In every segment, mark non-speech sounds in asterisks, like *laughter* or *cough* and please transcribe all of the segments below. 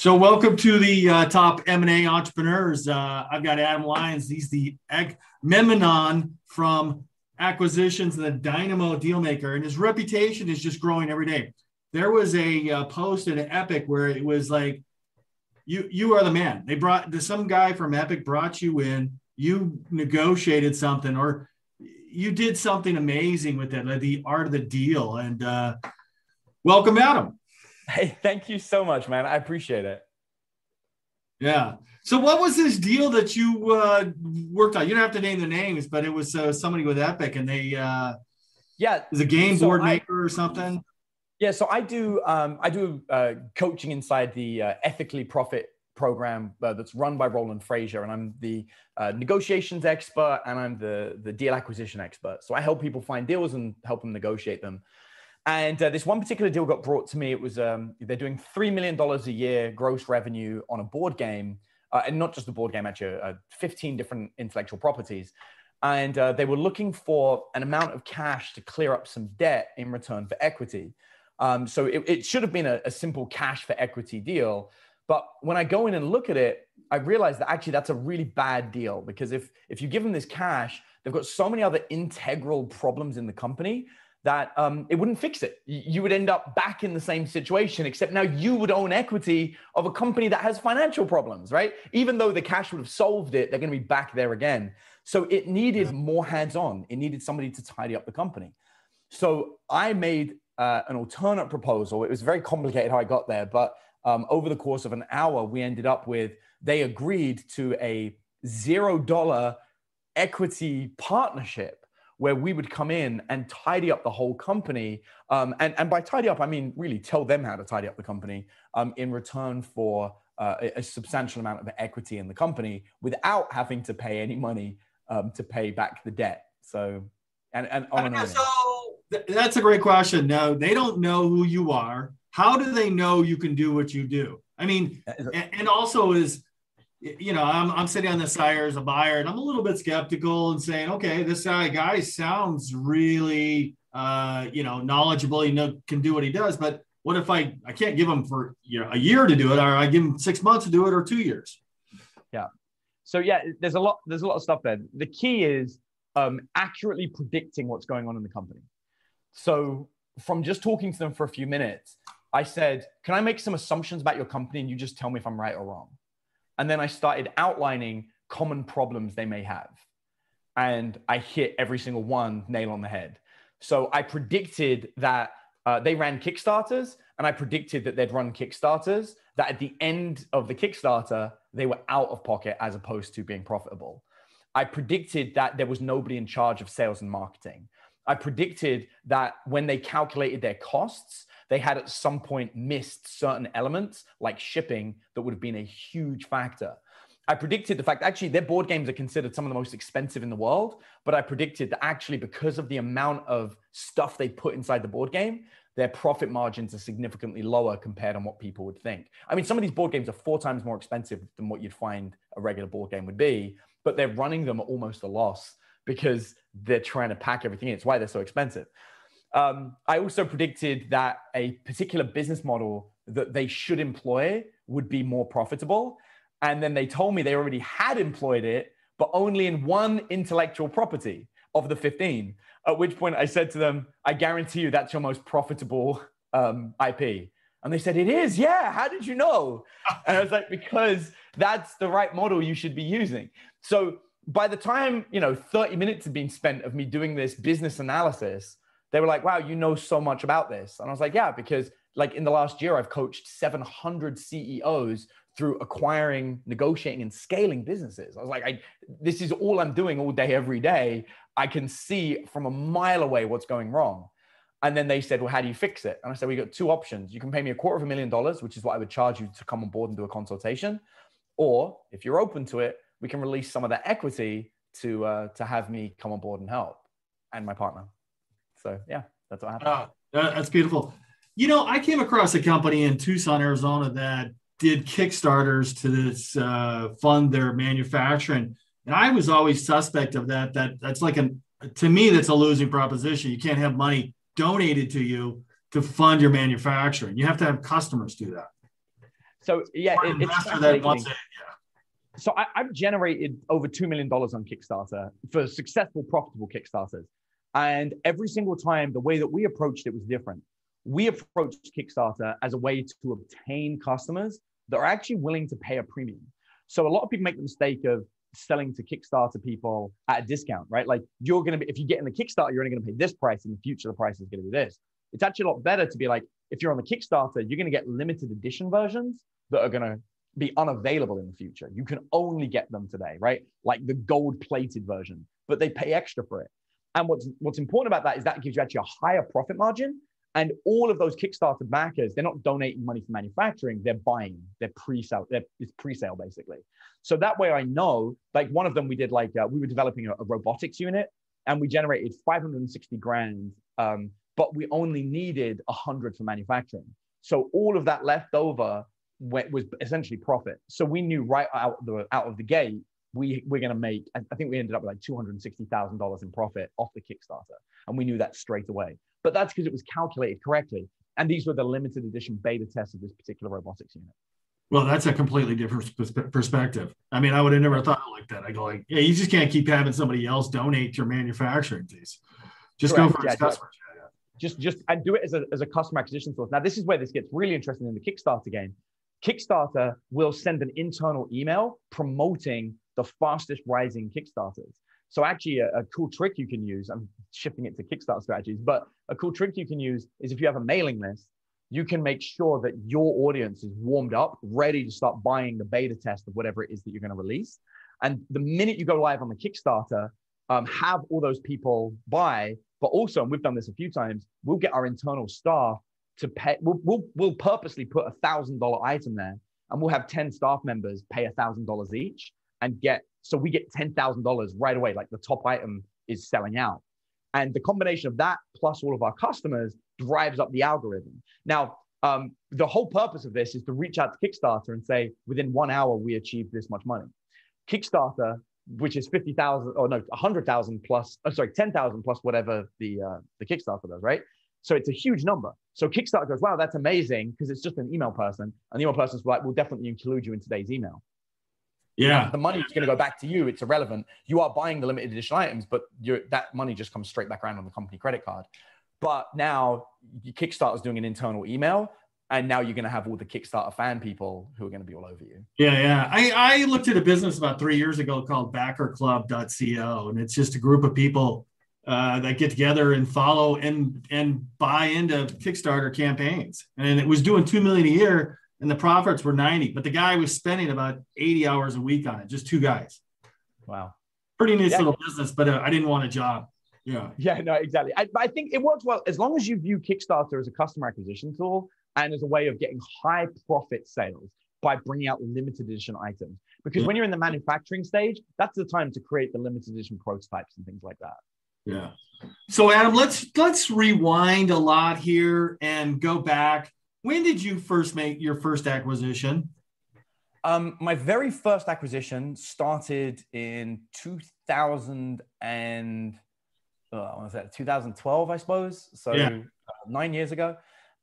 So, welcome to the uh, top M&A entrepreneurs. Uh, I've got Adam Lyons. He's the Memnon from acquisitions and the Dynamo dealmaker, and his reputation is just growing every day. There was a uh, post in Epic where it was like, "You you are the man." They brought some guy from Epic brought you in. You negotiated something, or you did something amazing with it, like the art of the deal. And uh, welcome, Adam. Hey, thank you so much, man. I appreciate it. Yeah. So, what was this deal that you uh, worked on? You don't have to name the names, but it was uh, somebody with Epic, and they uh, yeah, is a game so board maker or something. Yeah. So I do um, I do uh, coaching inside the uh, Ethically Profit program uh, that's run by Roland Frazier, and I'm the uh, negotiations expert and I'm the the deal acquisition expert. So I help people find deals and help them negotiate them. And uh, this one particular deal got brought to me. It was um, they're doing three million dollars a year gross revenue on a board game, uh, and not just a board game, actually, uh, 15 different intellectual properties. And uh, they were looking for an amount of cash to clear up some debt in return for equity. Um, so it, it, should have been a, a simple cash for equity deal. But when I go in and look at it, I realize that actually that's a really bad deal because if if you give them this cash, they've got so many other integral problems in the company that um, it wouldn't fix it. You would end up back in the same situation, except now you would own equity of a company that has financial problems, right? Even though the cash would have solved it, they're going to be back there again. So it needed more hands on. It needed somebody to tidy up the company. So I made uh, an alternate proposal. It was very complicated how I got there, but um, over the course of an hour, we ended up with they agreed to a zero dollar equity partnership where we would come in and tidy up the whole company. Um, and, and by tidy up, I mean really tell them how to tidy up the company um, in return for uh, a, substantial amount of equity in the company without having to pay any money um, to pay back the debt. So, and, and on and on. So th- that's a great question. No, they don't know who you are. How do they know you can do what you do? I mean, and also is you know, I'm, I'm sitting on the side as a buyer and I'm a little bit skeptical and saying, okay, this guy, guy sounds really, uh, you know, knowledgeable. He know, can do what he does. But what if I, I can't give him for you know, a year to do it or I give him six months to do it or two years? Yeah. So yeah, there's a lot, there's a lot of stuff there. The key is um, accurately predicting what's going on in the company. So from just talking to them for a few minutes, I said, can I make some assumptions about your company and you just tell me if I'm right or wrong? And then I started outlining common problems they may have. And I hit every single one nail on the head. So I predicted that uh, they ran Kickstarters, and I predicted that they'd run Kickstarters, that at the end of the Kickstarter, they were out of pocket as opposed to being profitable. I predicted that there was nobody in charge of sales and marketing. I predicted that when they calculated their costs, they had at some point missed certain elements like shipping that would have been a huge factor. I predicted the fact actually their board games are considered some of the most expensive in the world, but I predicted that actually because of the amount of stuff they put inside the board game, their profit margins are significantly lower compared on what people would think. I mean, some of these board games are four times more expensive than what you'd find a regular board game would be, but they're running them at almost a loss because they're trying to pack everything in. It's why they're so expensive. Um, I also predicted that a particular business model that they should employ would be more profitable. And then they told me they already had employed it, but only in one intellectual property of the 15. At which point I said to them, I guarantee you that's your most profitable um, IP. And they said, It is. Yeah. How did you know? *laughs* And I was like, Because that's the right model you should be using. So by the time, you know, 30 minutes had been spent of me doing this business analysis, they were like, wow, you know so much about this. And I was like, yeah, because like in the last year, I've coached 700 CEOs through acquiring, negotiating, and scaling businesses. I was like, I, this is all I'm doing all day, every day. I can see from a mile away what's going wrong. And then they said, well, how do you fix it? And I said, we got two options. You can pay me a quarter of a million dollars, which is what I would charge you to come on board and do a consultation. Or if you're open to it, we can release some of that equity to uh, to have me come on board and help and my partner. So yeah, that's what happened. Uh, that's beautiful. You know, I came across a company in Tucson, Arizona that did Kickstarters to this uh, fund their manufacturing, and I was always suspect of that. That that's like an to me that's a losing proposition. You can't have money donated to you to fund your manufacturing. You have to have customers do that. So yeah, it, it's fascinating. So I, have generated over two million dollars on Kickstarter for successful, profitable Kickstarters, and every single time the way that we approached it was different. We approached Kickstarter as a way to obtain customers that are actually willing to pay a premium. So a lot of people make the mistake of selling to Kickstarter people at a discount, right? Like you're going to be, if you get in the Kickstarter, you're only going to pay this price. In the future, the price is going to be this. It's actually a lot better to be like, if you're on the Kickstarter, you're going to get limited edition versions that are going to be unavailable in the future. You can only get them today, right? Like the gold plated version, but they pay extra for it. And what's what's important about that is that gives you actually a higher profit margin. And all of those Kickstarter backers, they're not donating money for manufacturing, they're buying, they're pre-sale, they're, it's pre-sale basically. So that way I know, like one of them we did like, uh, we were developing a, a, robotics unit and we generated 560 grand, um, but we only needed 100 for manufacturing. So all of that left over was essentially profit. So we knew right out the, out of the gate, we we're going to make i think we ended up with like $260000 in profit off the kickstarter and we knew that straight away. But that's because it was calculated correctly and these were the limited edition beta tests of this particular robotics unit. Well that's a completely different perspective. I mean i would have never thought like that. I go like yeah you just can't keep having somebody else donate your manufacturing fees just Correct. go for yeah, customers just just and do it as a, as a customer acquisition source. Now this is where this gets really interesting in the kickstarter game. Kickstarter will send an internal email promoting the fastest rising Kickstarters. So actually, a, a, cool trick you can use, I'm shifting it to Kickstarter strategies, but a cool trick you can use is if you have a mailing list, you can make sure that your audience is warmed up, ready to start buying the beta test of whatever it is that you're going to release. And the minute you go live on the Kickstarter, um, have all those people buy, but also, and we've done this a few times, we'll get our internal staff to pay. We'll, we'll, we'll purposely put a thousand dollar item there, and we'll have ten staff members pay a thousand dollars each and get so we get $10,000 right away. Like the top item is selling out. And the combination of that plus all of our customers drives up the algorithm. Now, um, the whole purpose of this is to reach out to Kickstarter and say, within one hour, we achieved this much money. Kickstarter, which is 50,000 or no, 100,000 plus, oh, sorry, 10,000 plus whatever the, uh, the Kickstarter does, right? So it's a huge number. So Kickstarter goes, wow, that's amazing because it's just an email person. And the email person's like, we'll definitely include you in today's email. Yeah. The money is going to go back to you. It's irrelevant. You are buying the limited edition items, but that money just comes straight back around on the company credit card. But now Kickstarter is doing an internal email, and now you're going to have all the Kickstarter fan people who are going to be all over you. Yeah, yeah. I, I looked at a business about three years ago called BackerClub.co, and it's just a group of people uh, that get together and follow and and buy into Kickstarter campaigns, and it was doing two million a year and the profits were 90, but the guy was spending about 80 hours a week on it, just two guys. Wow. Pretty nice yeah. little business, but uh, I didn't want a job. Yeah. Yeah, no, exactly. I, I think it works well as long as you view Kickstarter as a customer acquisition tool and as a way of getting high profit sales by bringing out limited edition items. Because yeah. when you're in the manufacturing stage, that's the time to create the limited edition prototypes and things like that. Yeah. So Adam, let's let's rewind a lot here and go back when did you first make your first acquisition? Um, my very first acquisition started in 2000 and uh, what was that? 2012 i suppose? So yeah. uh, nine years ago.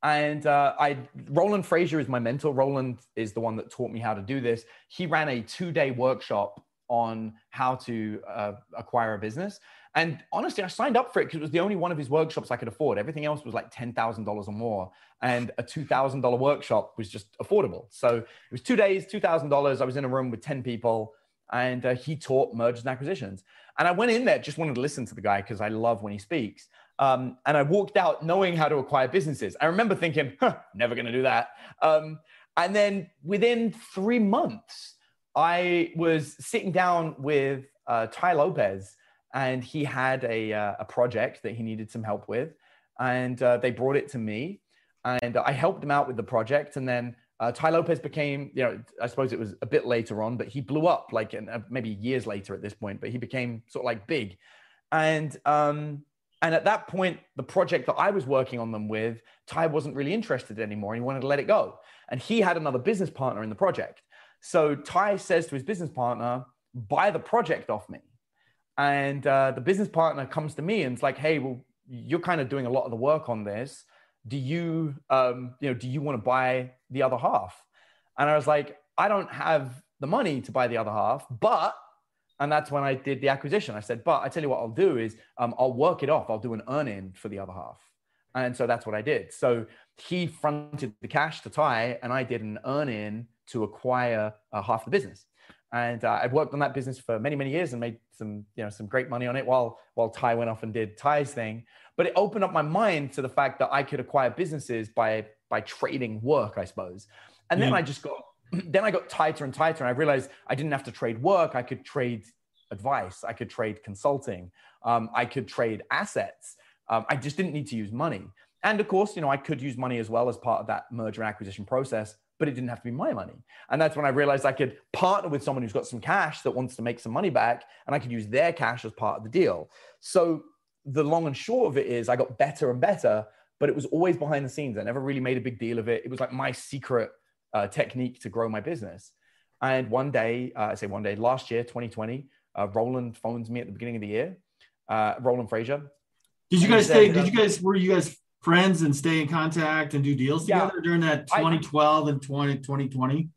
And uh, i roland frazier is my mentor. Roland is the one that taught me how to do this. He ran a two-day workshop on how to uh, acquire a business and honestly, I signed up for it because it was the only one of his workshops I could afford. Everything else was like $10,000 or more. And a $2,000 workshop was just affordable. So it was two days, $2,000. I was in a room with 10 people and uh, he taught mergers and acquisitions. And I went in there, just wanted to listen to the guy because I love when he speaks. Um, and I walked out knowing how to acquire businesses. I remember thinking, huh, never going to do that. Um, and then within three months, I was sitting down with uh, Tai Lopez and he had a, uh, a project that he needed some help with. And uh, they brought it to me, and I helped him out with the project. And then uh, Tai Lopez became, you know, I suppose it was a bit later on, but he blew up like in, uh, maybe years later at this point, but he became sort of like big. And, um, and at that point, the project that I was working on them with, ty wasn't really interested anymore. And he wanted to let it go. And he had another business partner in the project. So ty says to his business partner, buy the project off me and uh, the business partner comes to me and it's like hey well you're kind of doing a lot of the work on this do you um, you know do you want to buy the other half And I was like, I don't have the money to buy the other half, but and that's when I did the acquisition. I said, but I tell you what I'll do is um, I'll work it off. I'll do an earn in for the other half. And so that's what I did. So he fronted the cash to Ty, and I did an earn in to acquire uh, half the business. And uh, I worked on that business for many, many years and made some, you know, some great money on it while while Ty went off and did Ty's thing. But it opened up my mind to the fact that I could acquire businesses by by trading work, I suppose. And then yeah. I just got *clears throat* then I got tighter and tighter, and I realized I didn't have to trade work. I could trade advice. I could trade consulting. Um, I could trade assets. Um, I just didn't need to use money. And of course, you know, I could use money as well as part of that merger and acquisition process, but it didn't have to be my money. And that's when I realized I could partner with someone who's got some cash that wants to make some money back, and I could use their cash as part of the deal. So the long and short of it is I got better and better, but it was always behind the scenes. I never really made a big deal of it. It was like my secret uh, technique to grow my business. And one day, uh, I say one day, last year, 2020, uh, Roland phones me at the beginning of the year. Uh, Roland Frazier. Did you guys stay? Did you guys were you guys friends and stay in contact and do deals yeah, together during that 2012 I, and 20, 2020?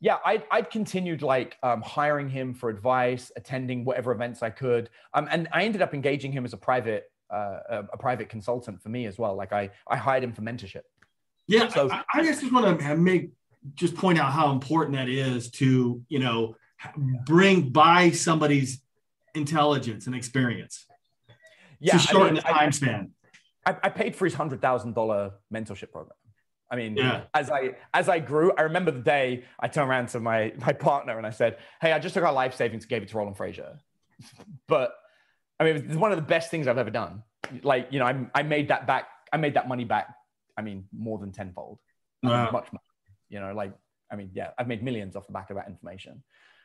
Yeah, I'd, I'd continued like um, hiring him for advice, attending whatever events I could, um, and I ended up engaging him as a private uh, a, a, private consultant for me as well. Like I I hired him for mentorship. Yeah, so I, I just want to make just point out how important that is to you know bring by somebody's intelligence and experience yeah, to shorten I mean, the time span. I, I paid for his hundred thousand dollar mentorship program. I mean, yeah. as I as I grew, I remember the day I turned around to my my partner and I said, "Hey, I just took our life savings and gave it to Roland Frazier." *laughs* but I mean, it's one of the best things I've ever done. Like, you know, I, I made that back. I made that money back. I mean, more than tenfold. Wow. much more. You know, like, I mean, yeah, I've made millions off the back of that information.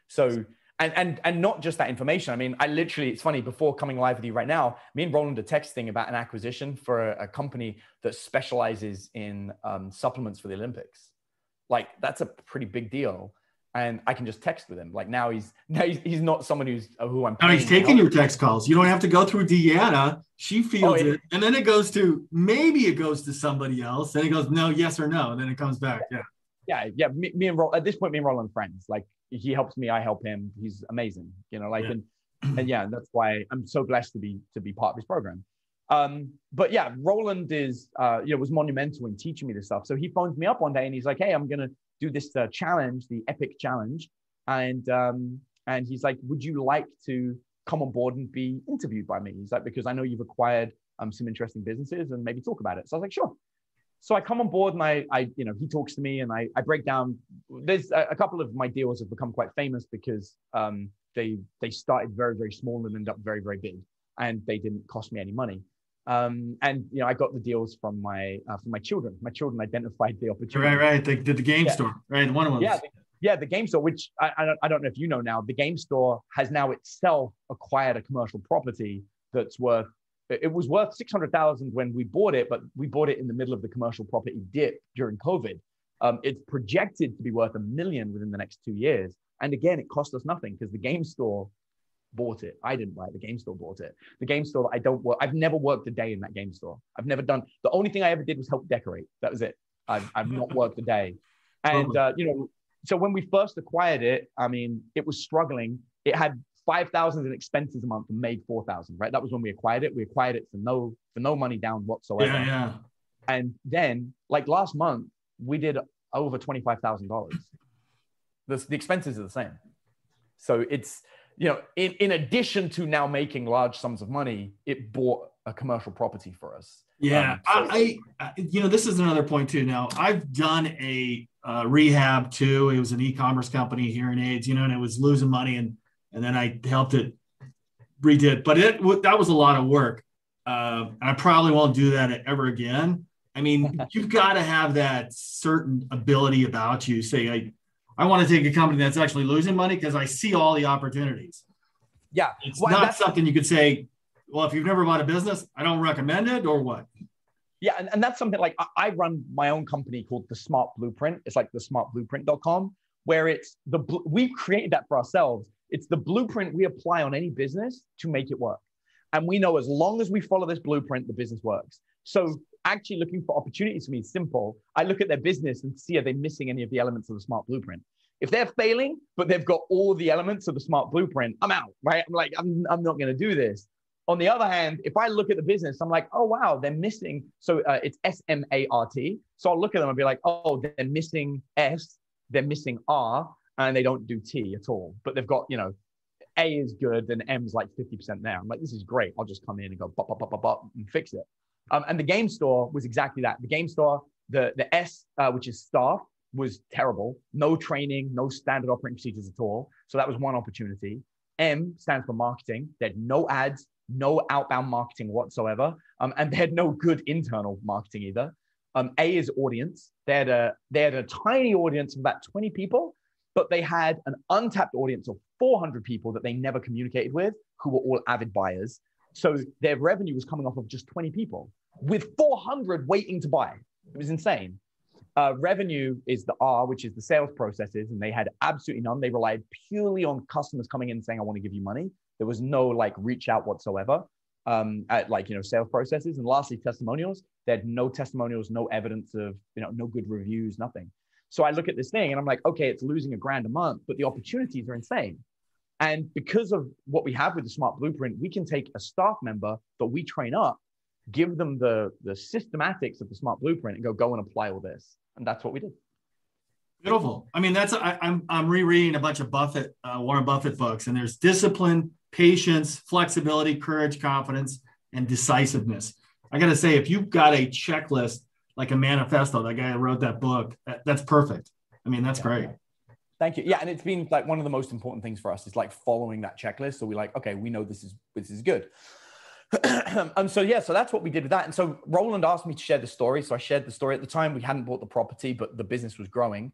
So, and and and not just that information. I mean, I literally, it's funny. Before coming live with you right now, me and Roland are texting about an acquisition for a, a company that specializes in um, supplements for the Olympics. Like, that's a pretty big deal and I can just text with him. Like now he's *laughs* now he's, he's not someone who's uh, who I'm. Now he's taking your text calls. You don't have to go through Deanna. She feels oh, it, and then it goes to maybe it goes to somebody else. Then it goes no, yes or no, and then it comes back. Yeah. Yeah, yeah. Me, me and Roland, at this point, me and Roland friends. Like he helps me, I help him. He's amazing. You know, like yeah. and and yeah, that's why I'm so blessed to be to be part of this program. Um, but yeah, Roland is uh, you know was monumental in teaching me this stuff. So he phones me up one day and he's like, "Hey, I'm gonna do this uh, challenge, the Epic Challenge, and um, and he's like, "Would you like to come on board and be interviewed by me?" He's like, "Because I know you've acquired um, some interesting businesses and maybe talk about it." So I was like, "Sure." So I come on board and I, I you know, he talks to me and I, I break down. There's a, a couple of my deals have become quite famous because um, they they started very very small and ended up very very big, and they didn't cost me any money. Um, and you know, I got the deals from my uh, from my children. My children identified the opportunity. Right, right. They did the game yeah. store, right? One of them. Yeah, the, yeah. The game store, which I, I don't, I don't know if you know now, the game store has now itself acquired a commercial property that's worth. It was worth six hundred thousand when we bought it, but we bought it in the middle of the commercial property dip during COVID. Um, it's projected to be worth a million within the next two years. And again, it cost us nothing because the game store bought it. I didn't buy it. The game store bought it. The game store that I don't work. I've never worked a day in that game store. I've never done. The only thing I ever did was help decorate. That was it. I've, I've not *laughs* worked a day. And uh, you know, so when we first acquired it, I mean, it was struggling. It had five thousand in expenses a month and made four thousand. Right. That was when we acquired it. We acquired it for no for no money down whatsoever. Yeah, yeah. And then, like last month, we did over twenty five thousand dollars. The, the expenses are the same. So it's you know, in, in addition to now making large sums of money, it bought a commercial property for us. Yeah, um, so- I, I, you know, this is another point too. Now, I've done a uh, rehab too. It was an e-commerce company, hearing aids, you know, and it was losing money, and and then I helped it redid, but it that was a lot of work. Uh, I probably won't do that ever again. I mean, *laughs* you've got to have that certain ability about you. Say, I, I want to take a company that's actually losing money because I see all the opportunities. Yeah. It's well, not something you could say, well, if you've never bought a business, I don't recommend it or what? Yeah. And, and that's something like I, I run my own company called the Smart Blueprint. It's like the smartblueprint.com, where it's the, we've created that for ourselves. It's the blueprint we apply on any business to make it work. And we know as long as we follow this blueprint, the business works. So actually looking for opportunities for me is simple. I look at their business and see are they missing any of the elements of the smart blueprint. If they're failing, but they've got all the elements of the smart blueprint, I'm out, right? I'm like, I'm, I'm not going to do this. On the other hand, if I look at the business, I'm like, oh, wow, they're missing. So uh, it's S M A R T. So I'll look at them and be like, oh, they're missing S, they're missing R, and they don't do T at all. But they've got, you know, A is good and M's like 50% there. I'm like, this is great. I'll just come in and go, bop, bop, bop, bop, bop, and fix it. Um, and the game store was exactly that. The game store, the, the S, uh, which is staff, was terrible. No training, no standard operating procedures at all. So that was one opportunity. M stands for marketing. They had no ads, no outbound marketing whatsoever, um, and they had no good internal marketing either. Um, a is audience. They had a they had a tiny audience of about 20 people, but they had an untapped audience of 400 people that they never communicated with, who were all avid buyers. So their revenue was coming off of just 20 people with 400 waiting to buy. It was insane. Uh, revenue is the R, which is the sales processes, and they had absolutely none. They relied purely on customers coming in saying, "I want to give you money." There was no like reach out whatsoever um, at like you know sales processes. And lastly, testimonials. They had no testimonials, no evidence of you know no good reviews, nothing. So I look at this thing and I'm like, okay, it's losing a grand a month, but the opportunities are insane. And because of what we have with the smart blueprint, we can take a staff member that we train up, give them the the systematics of the smart blueprint, and go go and apply all this and that's what we did. Beautiful. I mean, that's I, am I'm, I'm rereading a bunch of Buffett, uh, Warren Buffett books, and there's discipline, patience, flexibility, courage, confidence, and decisiveness. I got to say, if you've got a checklist like a manifesto, that guy who wrote that book, that, that's perfect. I mean, that's yeah. great. Thank you. Yeah, and it's been like one of the most important things for us is like following that checklist. So we like, okay, we know this is this is good. *clears throat* and so yeah, so that's what we did with that. And so Roland asked me to share the story. So I shared the story at the time. We hadn't bought the property, but the business was growing.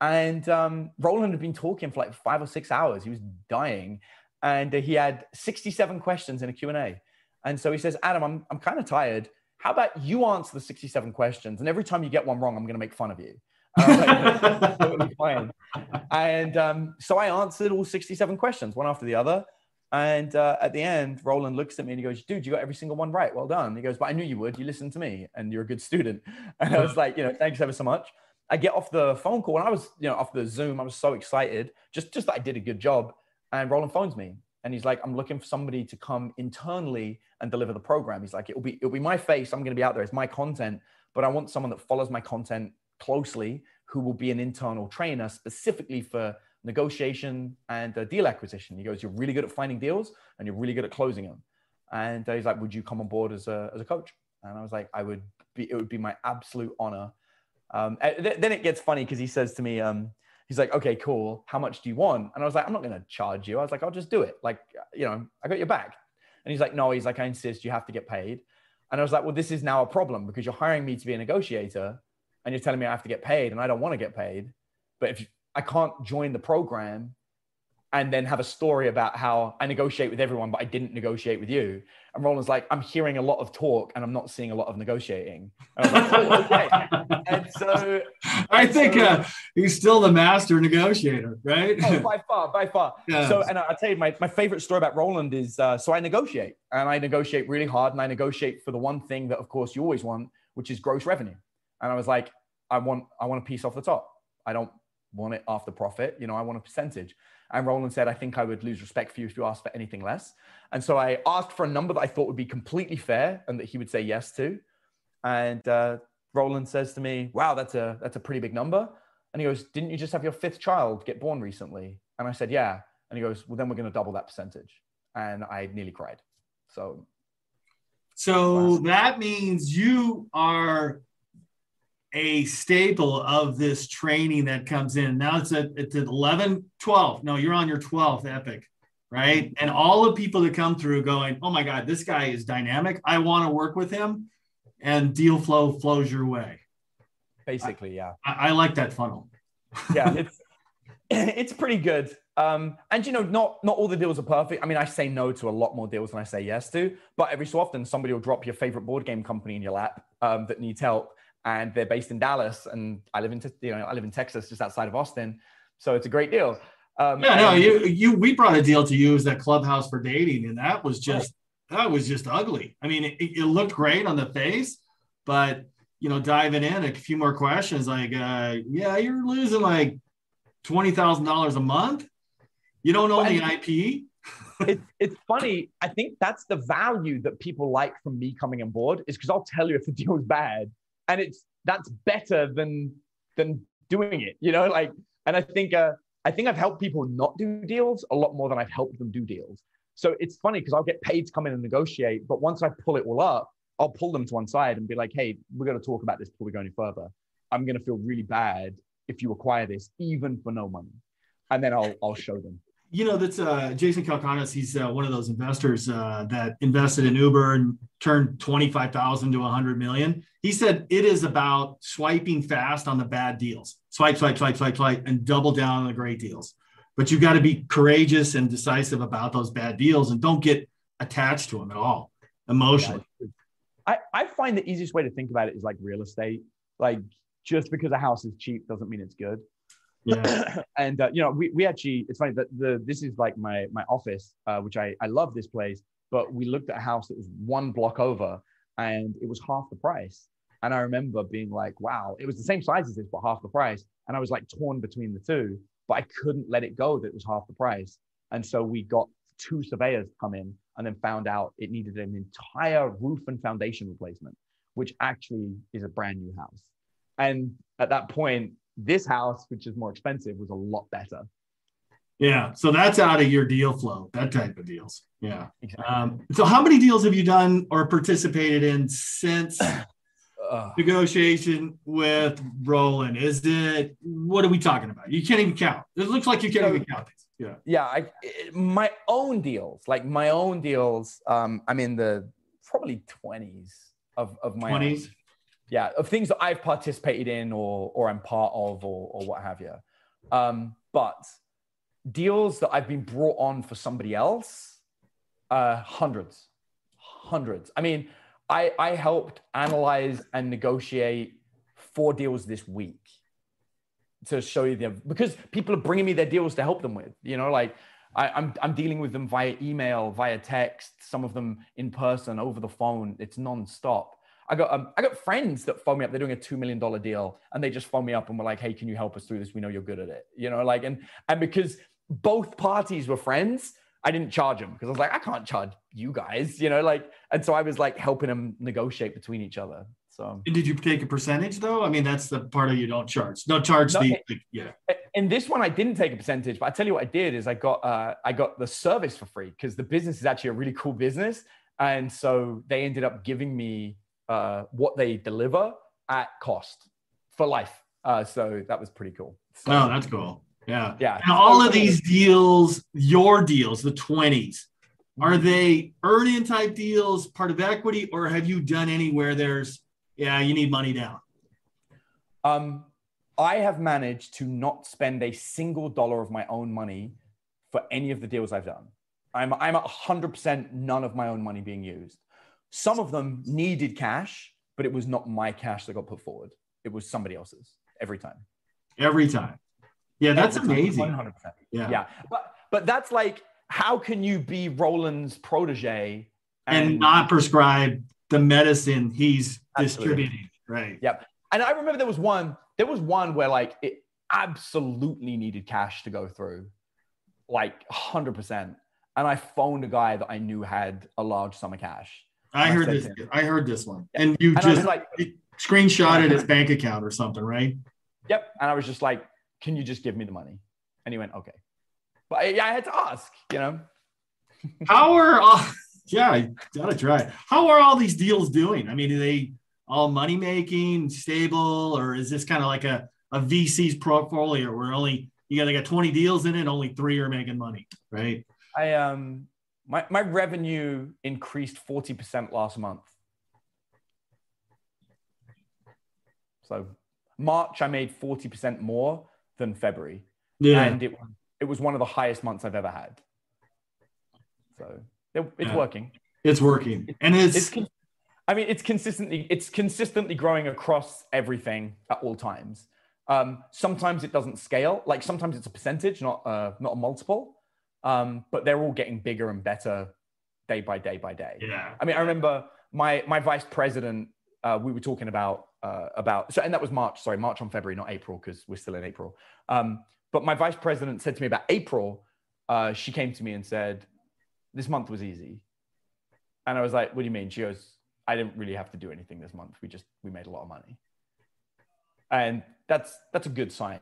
And um, Roland had been talking for like five or six hours. He was dying, and he had 67 questions in a Q&A. And so he says, Adam, I'm, I'm kind of tired. How about you answer the 67 questions? And every time you get one wrong, I'm going to make fun of you. *laughs* *laughs* Like, fine. And um, so I answered all 67 questions, one after the other. And uh, at the end, Roland looks at me and he goes, Dude, you got every single one right. Well done. He goes, But I knew you would. You listened to me and you're a good student. *laughs* And I was like, You know, thanks ever so much. I get off the phone call and I was, you know, off the Zoom. I was so excited, just, just that I did a good job. And Roland phones me and he's like, I'm looking for somebody to come internally and deliver the program. He's like, It'll be, it'll be my face. I'm going to be out there. It's my content, but I want someone that follows my content closely who will be an internal trainer specifically for negotiation and uh, deal acquisition. He goes, You're really good at finding deals and you're really good at closing them. And uh, he's like, Would you come on board as a, as a coach? And I was like, I would be, it would be my absolute honor. Um, th- then it gets funny because he says to me, um, He's like, Okay, cool. How much do you want? And I was like, I'm not going to charge you. I was like, I'll just do it. Like, you know, I got your back. And he's like, No, he's like, I insist you have to get paid. And I was like, Well, this is now a problem because you're hiring me to be a negotiator and you're telling me I have to get paid and I don't want to get paid. But if I can't join the program and then have a story about how I negotiate with everyone, but I didn't negotiate with you. And Roland's like, I'm hearing a lot of talk and I'm not seeing a lot of negotiating. And, like, oh, okay. *laughs* and so I think so, uh, he's still the master negotiator, right? oh, by far, by far. Yeah. So, and I'll tell you, my, my favorite story about Roland is uh, so I negotiate and I negotiate really hard and I negotiate for the one thing that, of course, you always want, which is gross revenue. And I was like, I want, I want a piece off the top. I don't want it after profit. You know, I want a percentage. And Roland said, I think I would lose respect for you if you asked for anything less. And so I asked for a number that I thought would be completely fair and that he would say yes to. And uh, Roland says to me, Wow, that's a that's a pretty big number. And he goes, Didn't you just have your fifth child get born recently? And I said, Yeah. And he goes, Well, then we're going to double that percentage. And I nearly cried. So so that means you are a staple of this training that comes in. Now it's at it's at 11, 12. No, you're on your 12th epic, right? And all the people that come through going, oh my God, this guy is dynamic. I want to work with him. And deal flow flows your way. Basically, yeah. I, I like that funnel. yeah, *laughs* it's *clears throat* it's pretty good. Um, and you know, not not all the deals are perfect. I mean, I say no to a lot more deals than I say yes to, but every so often somebody will drop your favorite board game company in your lap um, that needs help and they're based in Dallas, and I live in you know I live in Texas, just outside of Austin, so it's a great deal. Um, yeah, no, you you we brought a deal to you as that clubhouse for dating, and that was just right. that was just ugly. I mean, it, it, looked great on the face, but you know, diving in a few more questions, like, uh, yeah, you're losing like twenty thousand dollars a month. You don't own the IP. *laughs* it's it's funny. I think that's the value that people like from me coming on board is because I'll tell you if the deal is bad, and it's that's better than than doing it. You know, like, and I think uh, I think I've helped people not do deals a lot more than I've helped them do deals. So it's funny because I'll get paid to come in and negotiate, but once I pull it all up, I'll pull them to one side and be like, "Hey, we're going to talk about this before we go any further. I'm going to feel really bad if you acquire this, even for no money." And then I'll I'll show them you know that's uh, Jason Calacanis. He's uh, one of those investors uh, that invested in Uber and turned twenty five thousand to hundred million. He said it is about swiping fast on the bad deals, swipe, swipe, swipe, swipe, swipe, and double down on the great deals. But you've got to be courageous and decisive about those bad deals, and don't get attached to them at all emotionally. I, I find the easiest way to think about it is like real estate. Like just because a house is cheap doesn't mean it's good. Yeah. *coughs* and uh, you know, we, we actually it's funny that the this is like my my office, uh, which I I love this place, but we looked at a house that was one block over, and it was half the price. And I remember being like, wow, it was the same size as this, but half the price. And I was like torn between the two, but I couldn't let it go that it was half the price. And so we got two surveyors to come in and then found out it needed an entire roof and foundation replacement, which actually is a brand new house. And at that point, this house, which is more expensive, was a lot better. Yeah. So that's out of your deal flow, that type of deals. Yeah. Exactly. Um, so how many deals have you done or participated in since *clears throat* uh, negotiation with Roland? Is it, what are we talking about? You can't even count. It looks like you can't so, even count these. Yeah. Yeah. I, my own deals, like my own deals, um, I'm in the probably 20s of, of my 20s. Yeah, of things that I've participated in or or I'm part of or or what have you. Um, but deals that I've been brought on for somebody else, uh, hundreds, hundreds. I mean, I I helped analyze and negotiate four deals this week to show you them because people are bringing me their deals to help them with. You know, like I, I'm I'm dealing with them via email, via text, some of them in person, over the phone. It's nonstop. I got um, I got friends that phone me up. They're doing a two million dollar deal, and they just phone me up and were like, "Hey, can you help us through this? We know you're good at it." You know, like and and because both parties were friends, I didn't charge them because I was like, I can't charge you guys. You know, like and so I was like helping them negotiate between each other. So did you take a percentage though? I mean, that's the part of you don't charge. Don't charge no, the, the yeah. In this one, I didn't take a percentage, but I tell you what I did is I got uh, I got the service for free because the business is actually a really cool business, and so they ended up giving me uh, what they deliver at cost for life. Uh, so that was pretty cool. So, oh, that's cool. Yeah. Yeah. Now, all of these deals, your deals, the 20s, are they earn in type deals, part of equity, or have you done anywhere there's, yeah, you need money down? Um, I have managed to not spend a single dollar of my own money for any of the deals I've done. I'm, I'm at 100% none of my own money being used. Some of them needed cash, but it was not my cash that got put forward. It was somebody else's every time. Every time. Yeah, that's amazing. 100%. Yeah. Yeah. But but that's like how can you be Roland's protege and, and not prescribe the medicine he's absolutely. distributing? Right. Yep. And I remember there was one there was one where like it absolutely needed cash to go through. Like 100%. And I phoned a guy that I knew had a large sum of cash I heard this. I heard this one, and you and just like screenshotted his bank account or something, right? Yep. And I was just like, "Can you just give me the money?" And he went, "Okay." But I, I had to ask, you know. *laughs* How are all? Yeah, I gotta try. How are all these deals doing? I mean, are they all money making, stable, or is this kind of like a a VC's portfolio where only you got they got 20 deals in it, only three are making money, right? I um my, my revenue increased 40% last month. So March, I made 40% more than February. Yeah. And it, it was one of the highest months I've ever had. So it, it's yeah. working. It's working. And it's, it's I mean, it's consistently, it's consistently growing across everything at all times. Um, sometimes it doesn't scale. Like sometimes it's a percentage, not uh, not a multiple um, but they're all getting bigger and better day by day by day. Yeah. I mean, I remember my my vice president uh, we were talking about uh, about so, and that was March. Sorry, March on February, not April, because we're still in April. Um, but my vice president said to me about April. Uh, she came to me and said, "This month was easy," and I was like, "What do you mean?" She goes, "I didn't really have to do anything this month. We just we made a lot of money." And that's that's a good sign,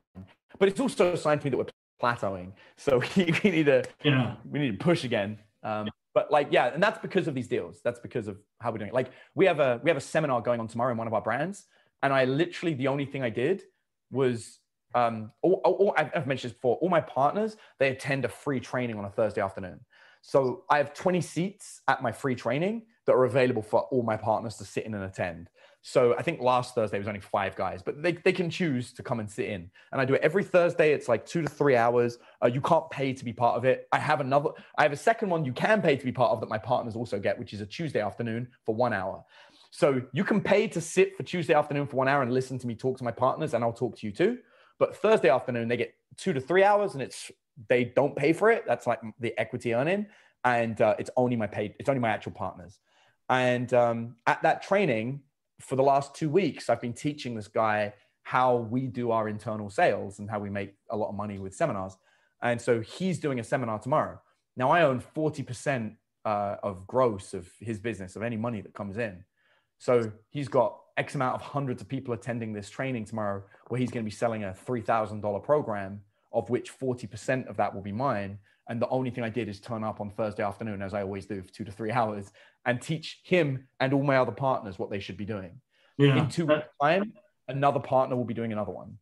but it's also a sign to me that we're plateauing. So *laughs* we, need to yeah. we need to push again. Um, but like yeah, and that's because of these deals. That's because of how we're doing it. Like we have a we have a seminar going on tomorrow in one of our brands, and I literally the only thing I did was um, all, all, I've mentioned this before. All my partners they attend a free training on a Thursday afternoon. So I have 20 seats at my free training that are available for all my partners to sit in and attend. So I think last Thursday was only five guys, but they, they can choose to come and sit in. And I do it every Thursday. It's like two to three hours. Uh, you can't pay to be part of it. I have another, I have a second one you can pay to be part of that my partners also get, which is a Tuesday afternoon for one hour. So you can pay to sit for Tuesday afternoon for one hour and listen to me talk to my partners, and I'll talk to you too. But Thursday afternoon, they get two to three hours and it's, they don't pay for it. That's like the equity earning. And uh, it's only my paid, it's only my actual partners. And um, at that training, for the last two weeks, I've been teaching this guy how we do our internal sales and how we make a lot of money with seminars. And so he's doing a seminar tomorrow. Now I own 40% uh, of gross of his business, of any money that comes in. So he's got X amount of hundreds of people attending this training tomorrow, where he's going to be selling a $3,000 program, of which 40% of that will be mine. And the only thing I did is turn up on Thursday afternoon, as I always do, for two to three *laughs* hours, and teach him and all my other partners what they should be doing. Yeah. In two weeks' time, another partner will be doing another one.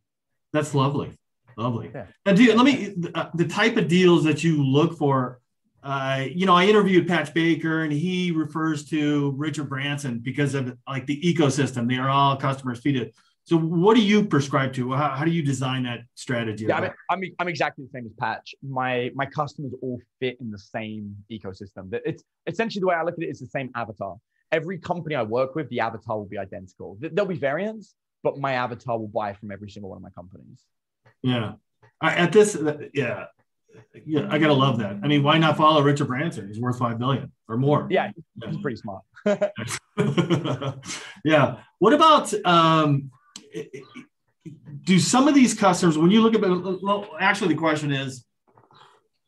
That's lovely. Lovely. Yeah. And do you, let me uh, the type of deals that you look for. Uh, you know, I interviewed Patch Baker, and he refers to Richard Branson because of like the ecosystem. They are all customers feeded. So, what do you prescribe to? How, how do you design that strategy? Yeah, I mean, I'm, I'm exactly the same as Patch. My my customers all fit in the same ecosystem. It's essentially the way I look at it is the same avatar. Every company I work with, the avatar will be identical. There'll be variants, but my avatar will buy from every single one of my companies. Yeah, I, at this, yeah, yeah, I gotta love that. I mean, why not follow Richard Branson? He's worth five billion or more. Yeah, he's pretty smart. *laughs* yeah. What about um? Do some of these customers, when you look at, actually, the question is,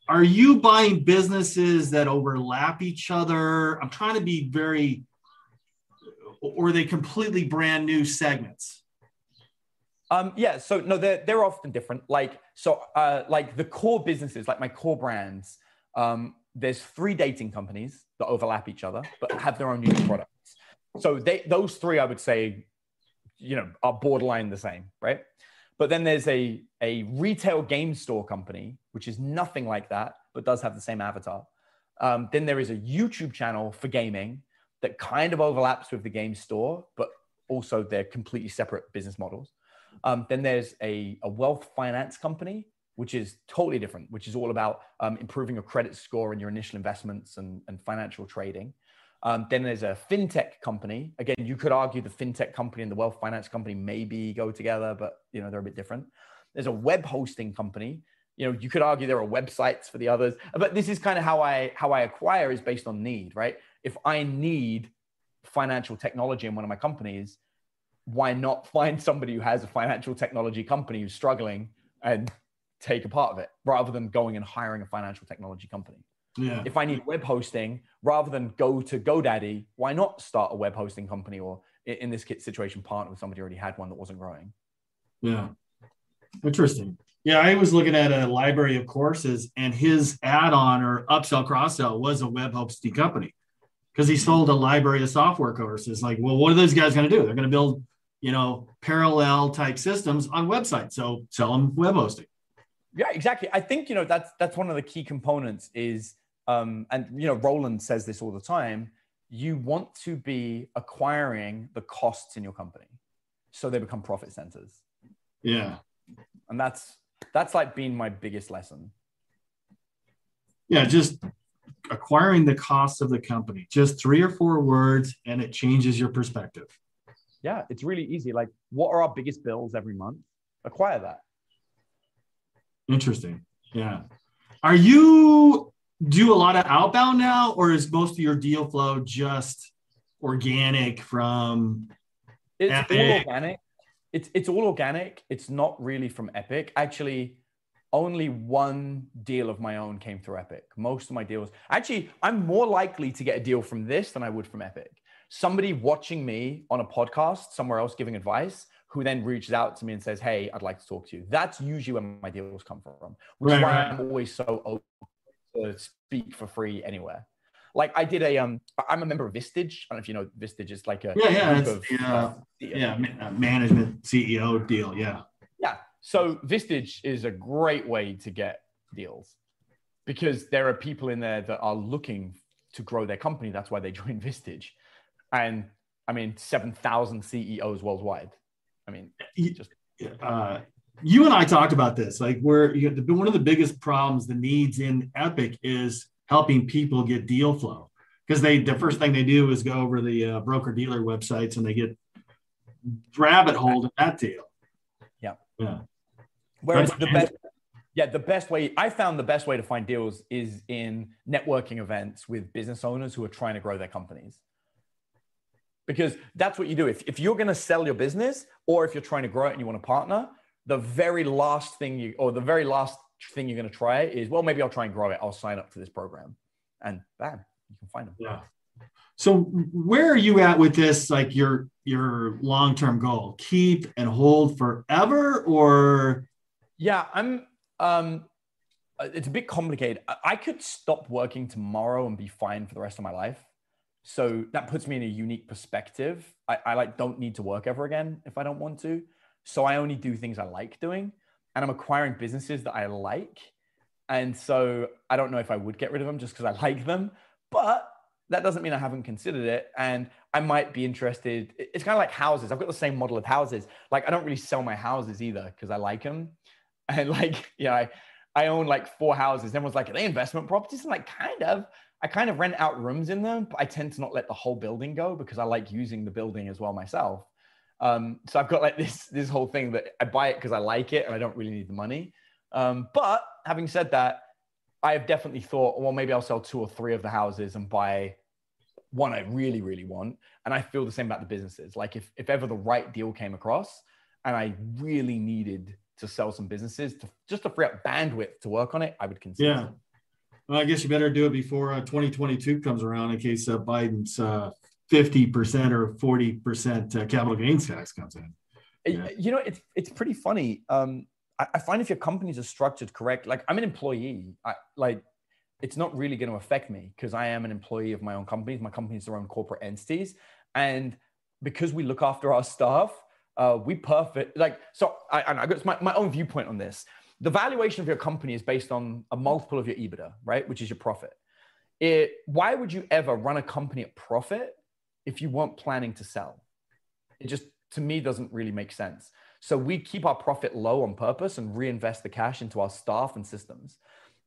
are you buying businesses that overlap each other? I'm trying to be very, or are they completely brand new segments? Um, yeah, so no, they're they're often different. Like so, uh, like the core businesses, like my core brands. Um, there's three dating companies that overlap each other, but have their own unique products. So they those three, I would say, you know are borderline the same right? But then there's a a retail game store company which is nothing like that but does have the same avatar. Um, then there is a youtube channel for gaming that kind of overlaps with the game store but also they're completely separate business models. Um, then there's a, a wealth finance company which is totally different which is all about um, improving your credit score and your initial investments and, and financial trading um, then there's a fintech company. Again, you could argue the fintech company and the wealth finance company maybe go together, but you know they're a bit different. There's a web hosting company. You know, you could argue there are websites for the others, but this is kind of how I how I acquire is based on need, right? If I need financial technology in one of my companies, why not *laughs* find somebody who has a financial technology company who's struggling and take a part of it rather than going and hiring a financial technology company? Yeah. If I need web hosting, rather than go to GoDaddy, why not start a web hosting company or in this situation, partner with somebody who already had one that wasn't growing? Yeah. Interesting. Yeah, I was looking at a library of courses, and his add-on or upsell cross-sell was a web hosting company because he sold a library of software courses. Like, well, what are those guys going to do? They're going to build, you know, parallel type systems on websites. So sell them web hosting. Yeah, exactly. I think you know that's that's one of the key components is um, and you know roland says this all the time you want to be acquiring the costs in your company so they become profit centers. Yeah. And that's that's like been my biggest lesson. Yeah just acquiring the cost of the company just three or four words and it changes your perspective. Yeah it's really easy. Like what are our biggest bills every month? Acquire that. Interesting. Yeah. Are you do a lot of outbound now, or is most of your deal flow just organic from It's all organic. It's it's all organic. It's not really from Epic. Actually, only one deal of my own came through Epic. Most of my deals, actually, I'm more likely to get a deal from this than I would from Epic. Somebody watching me on a podcast somewhere else giving advice who then reaches out to me and says, Hey, I'd like to talk to you. That's usually where my deals come from, which right, is why. I'm always so open to speak for free anywhere. Like I did a um, I'm a member of Vistage. I don't know if you know Vistage is like a yeah yeah it's of, the, uh, uh, yeah uh, management CEO deal yeah yeah. So Vistage is a great way to get deals because there are people in there that are looking to grow their company. That's why they *laughs* join Vistage, and I mean seven thousand CEOs worldwide. I mean, just uh, you and I talked about this. Like, where you know, one of the biggest problems, the needs in Epic is helping people get deal flow because they the first thing they do is go over the uh, broker dealer websites and they get rabbit hole in that deal. Yeah. Yeah. Whereas the best, yeah, the best way I found the best way to find deals is in networking events with business owners who are trying to grow their companies. Because that's what you do. If, if you're going to sell your business or if you're trying to grow it and you want to partner, the very last thing you, or the very last thing you're going to try is, well, maybe I'll try and grow it. I'll sign up to this program, and bam, you can find them. Yeah. So where are you at with this? Like your your long term goal, keep and hold forever, or? Yeah, I'm. Um, it's a bit complicated. I could stop working tomorrow and be fine for the rest of my life. So that puts me in a unique perspective. I, I like don't need to work ever again if I don't want to. So I only do things I like doing and I'm acquiring businesses that I like. And so I don't know if I would get rid of them just because I like them, but that doesn't mean I haven't considered it. And I might be interested. It's kind of like houses. I've got the same model of houses. Like I don't really sell my houses either because I like them. *laughs* And like, yeah, I, I own like four houses. Everyone's like, are they investment properties? I'm like, kind of. I kind of rent out rooms in them, but I tend to not let the whole building go because I like using the building as well myself. Um, so I've got like this this whole thing that I buy it because I like it and I don't really need the money. Um, but having said that, I have definitely thought, well, maybe I'll sell two or three of the houses and buy one I really, really want. And I feel the same about the businesses. Like if if ever the right deal came across and I really needed to sell some businesses to just to free up bandwidth to work on it, I would consider. Yeah. Well, I guess you better do it before uh, 2022 comes around in case uh, Biden's uh, 50% or 40% uh, capital gains tax comes in. Yeah. You know, it's, it's pretty funny. Um, I, I, find if your companies are structured correct, like I'm an employee, I, like it's not really going to affect me because I am an employee of my own companies. My companies are own corporate entities. And because we look after our staff, uh, we perfect, like, so I, I got my, my own viewpoint on this. The valuation of your company is based on a multiple of your EBITDA, right? Which is your profit. It, why would you ever run a company at profit if you weren't planning to sell. It just, to me, doesn't really make sense. So we keep our profit low on purpose and reinvest the cash into our staff and systems.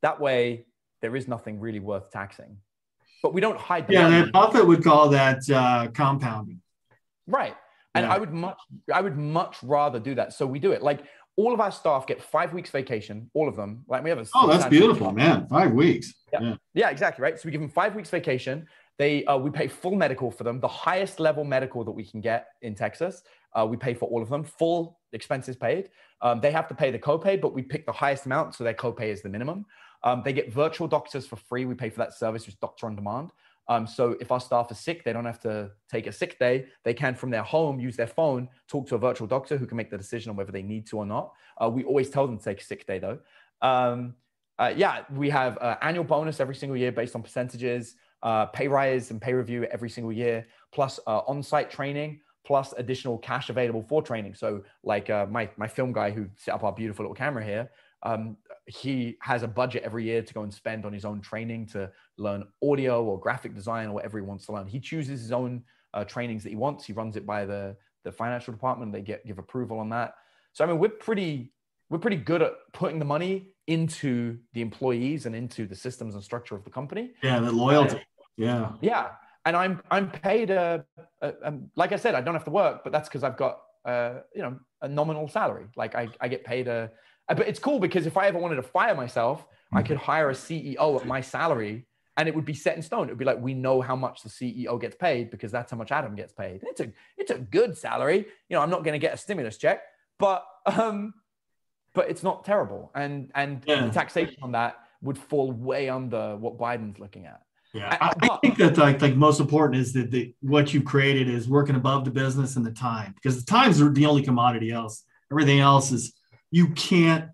That way, there is nothing really worth taxing. But we don't hide. Yeah, money. Buffett would call that uh, compounding. Right, and yeah. I would much, I would much rather do that. So we do it. Like all of our staff get five weeks vacation, all of them. Like we have a. Oh, that's beautiful, man! Five weeks. Yeah. yeah, yeah, exactly. Right. So we give them five weeks vacation. They uh, we pay full medical for them, the highest level medical that we can get in Texas. Uh, we pay for all of them, full expenses paid. Um, they have to pay the copay, but we pick the highest amount, so their copay is the minimum. Um, they get virtual doctors for free. We pay for that service, which is doctor on demand. Um, so if our staff are sick, they don't have to take a sick day. They can, from their home, use their phone, talk to a virtual doctor who can make the decision on whether they need to or not. Uh, we always tell them to take a sick day, though. Um, uh, yeah, we have uh, annual bonus every single year based on percentages uh, pay rise and pay review every single year, plus uh, on-site training, plus additional cash available for training. So, like uh, my my film guy who set up our beautiful little camera here, um, he has a budget every year to go and spend on his own training to learn audio or graphic design or whatever he wants to learn. He chooses his own uh, trainings that he wants. He runs it by the the financial department. They get give approval on that. So, I mean, we're pretty we're pretty good at putting the money into the employees and into the systems and structure of the company. Yeah, the loyalty. Yeah. Yeah. And I'm I'm paid a, a, a like I said, I don't have to work, but that's because I've got uh, you know a nominal salary. Like I, I get paid a, a but it's cool because if I ever wanted to fire myself, I could hire a CEO at my salary and it would be set in stone. It would be like we know how much the CEO gets paid because that's how much Adam gets paid. It's a it's a good salary. You know, I'm not going to get a stimulus check, but um, but it's not terrible, and and yeah. the taxation on that would fall way under what Biden's looking at. Yeah, I, I, think that like like most important is that the what you've created is working above the business and the time because the times are the only commodity else. Everything else is you can't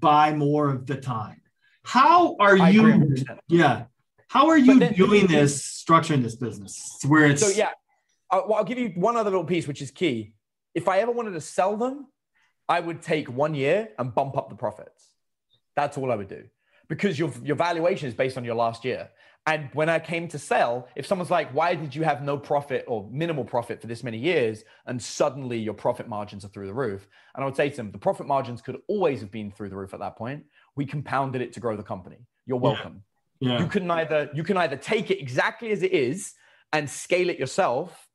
buy more of the time. How are you? Yeah, how are you then, doing this, structuring this business where it's so yeah? I'll, well, I'll give you one other little piece which is key. If I ever wanted to sell them, I would take one year and bump up the profits. That's all I would do because your your valuation is based on your last year. And when I came to sell, if someone's like, why did you have no profit or minimal profit for this many years? And suddenly your profit margins are through the roof. And I would say to them, the profit margins could always have been through the roof at that point. We compounded it to grow the company. You're welcome. Yeah. Yeah. You can either you can either take it exactly as it is and scale it yourself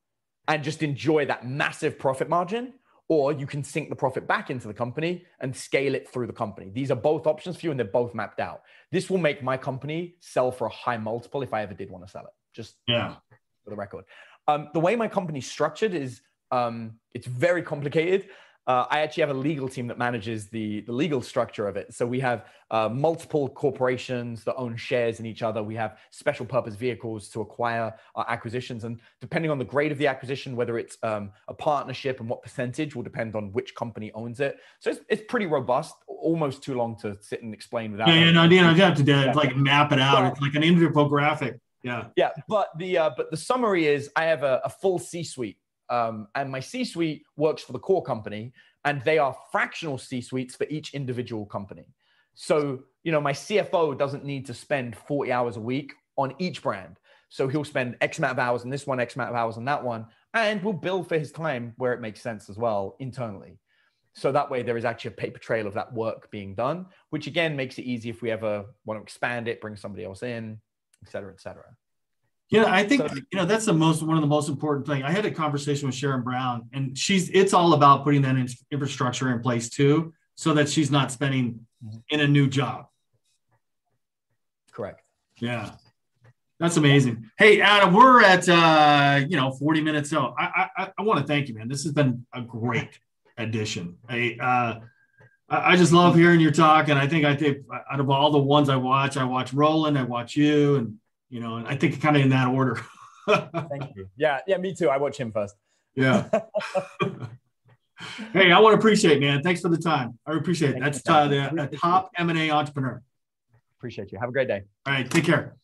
and just enjoy that massive profit margin, or you can sink the profit back into the company and scale it through the company. These are both options for you and they're both mapped out. This will make my company sell for a high multiple if I ever did want to sell it. Just yeah, for the record. Um, the way my company's structured is um, it's very complicated uh, I actually have a legal team that manages the, the legal structure of it. So we have uh, multiple corporations that own shares in each other. We have special purpose vehicles to acquire our acquisitions. And depending on the grade of the acquisition, whether it's um, a partnership and what percentage will depend on which company owns it. So it's, it's pretty robust, almost too long to sit and explain without. Yeah, yeah, no, know, you have to yeah. like map it out. it's like an infographic. Yeah. Yeah. But the, uh, but the summary is I have a, a full C suite um, and my C suite works for the core company, and they are fractional C suites for each individual company. So, you know, my CFO doesn't need to spend 40 hours a week on each brand. So he'll spend X amount of hours on this one, X amount of hours on that one, and we'll bill for his time where it makes sense as well internally. So that way there is actually a paper trail of that work being done, which again makes it easy if we ever want to expand it, bring somebody else in, et cetera, et cetera. Yeah, I think so, you know that's the most one of the most important thing. I had a conversation with Sharon Brown, and she's it's all about putting that in, infrastructure in place too, so that she's not spending mm-hmm. in a new job. Correct. Yeah, that's amazing. Hey, Adam, we're at uh, you know 40 minutes. So I I, I want to thank you, man. This has been a great addition. I uh, I just love hearing your talk, and I think I think out of all the ones I watch, I watch Roland, I watch you, and you know, and I think kind of in that order. *laughs* Thank you. Yeah, yeah, me too. I watch him first. Yeah. *laughs* hey, I want to appreciate, man. Thanks for the time. I appreciate it. That's uh, the, the top M and A entrepreneur. Appreciate you. Have a great day. All right, take care.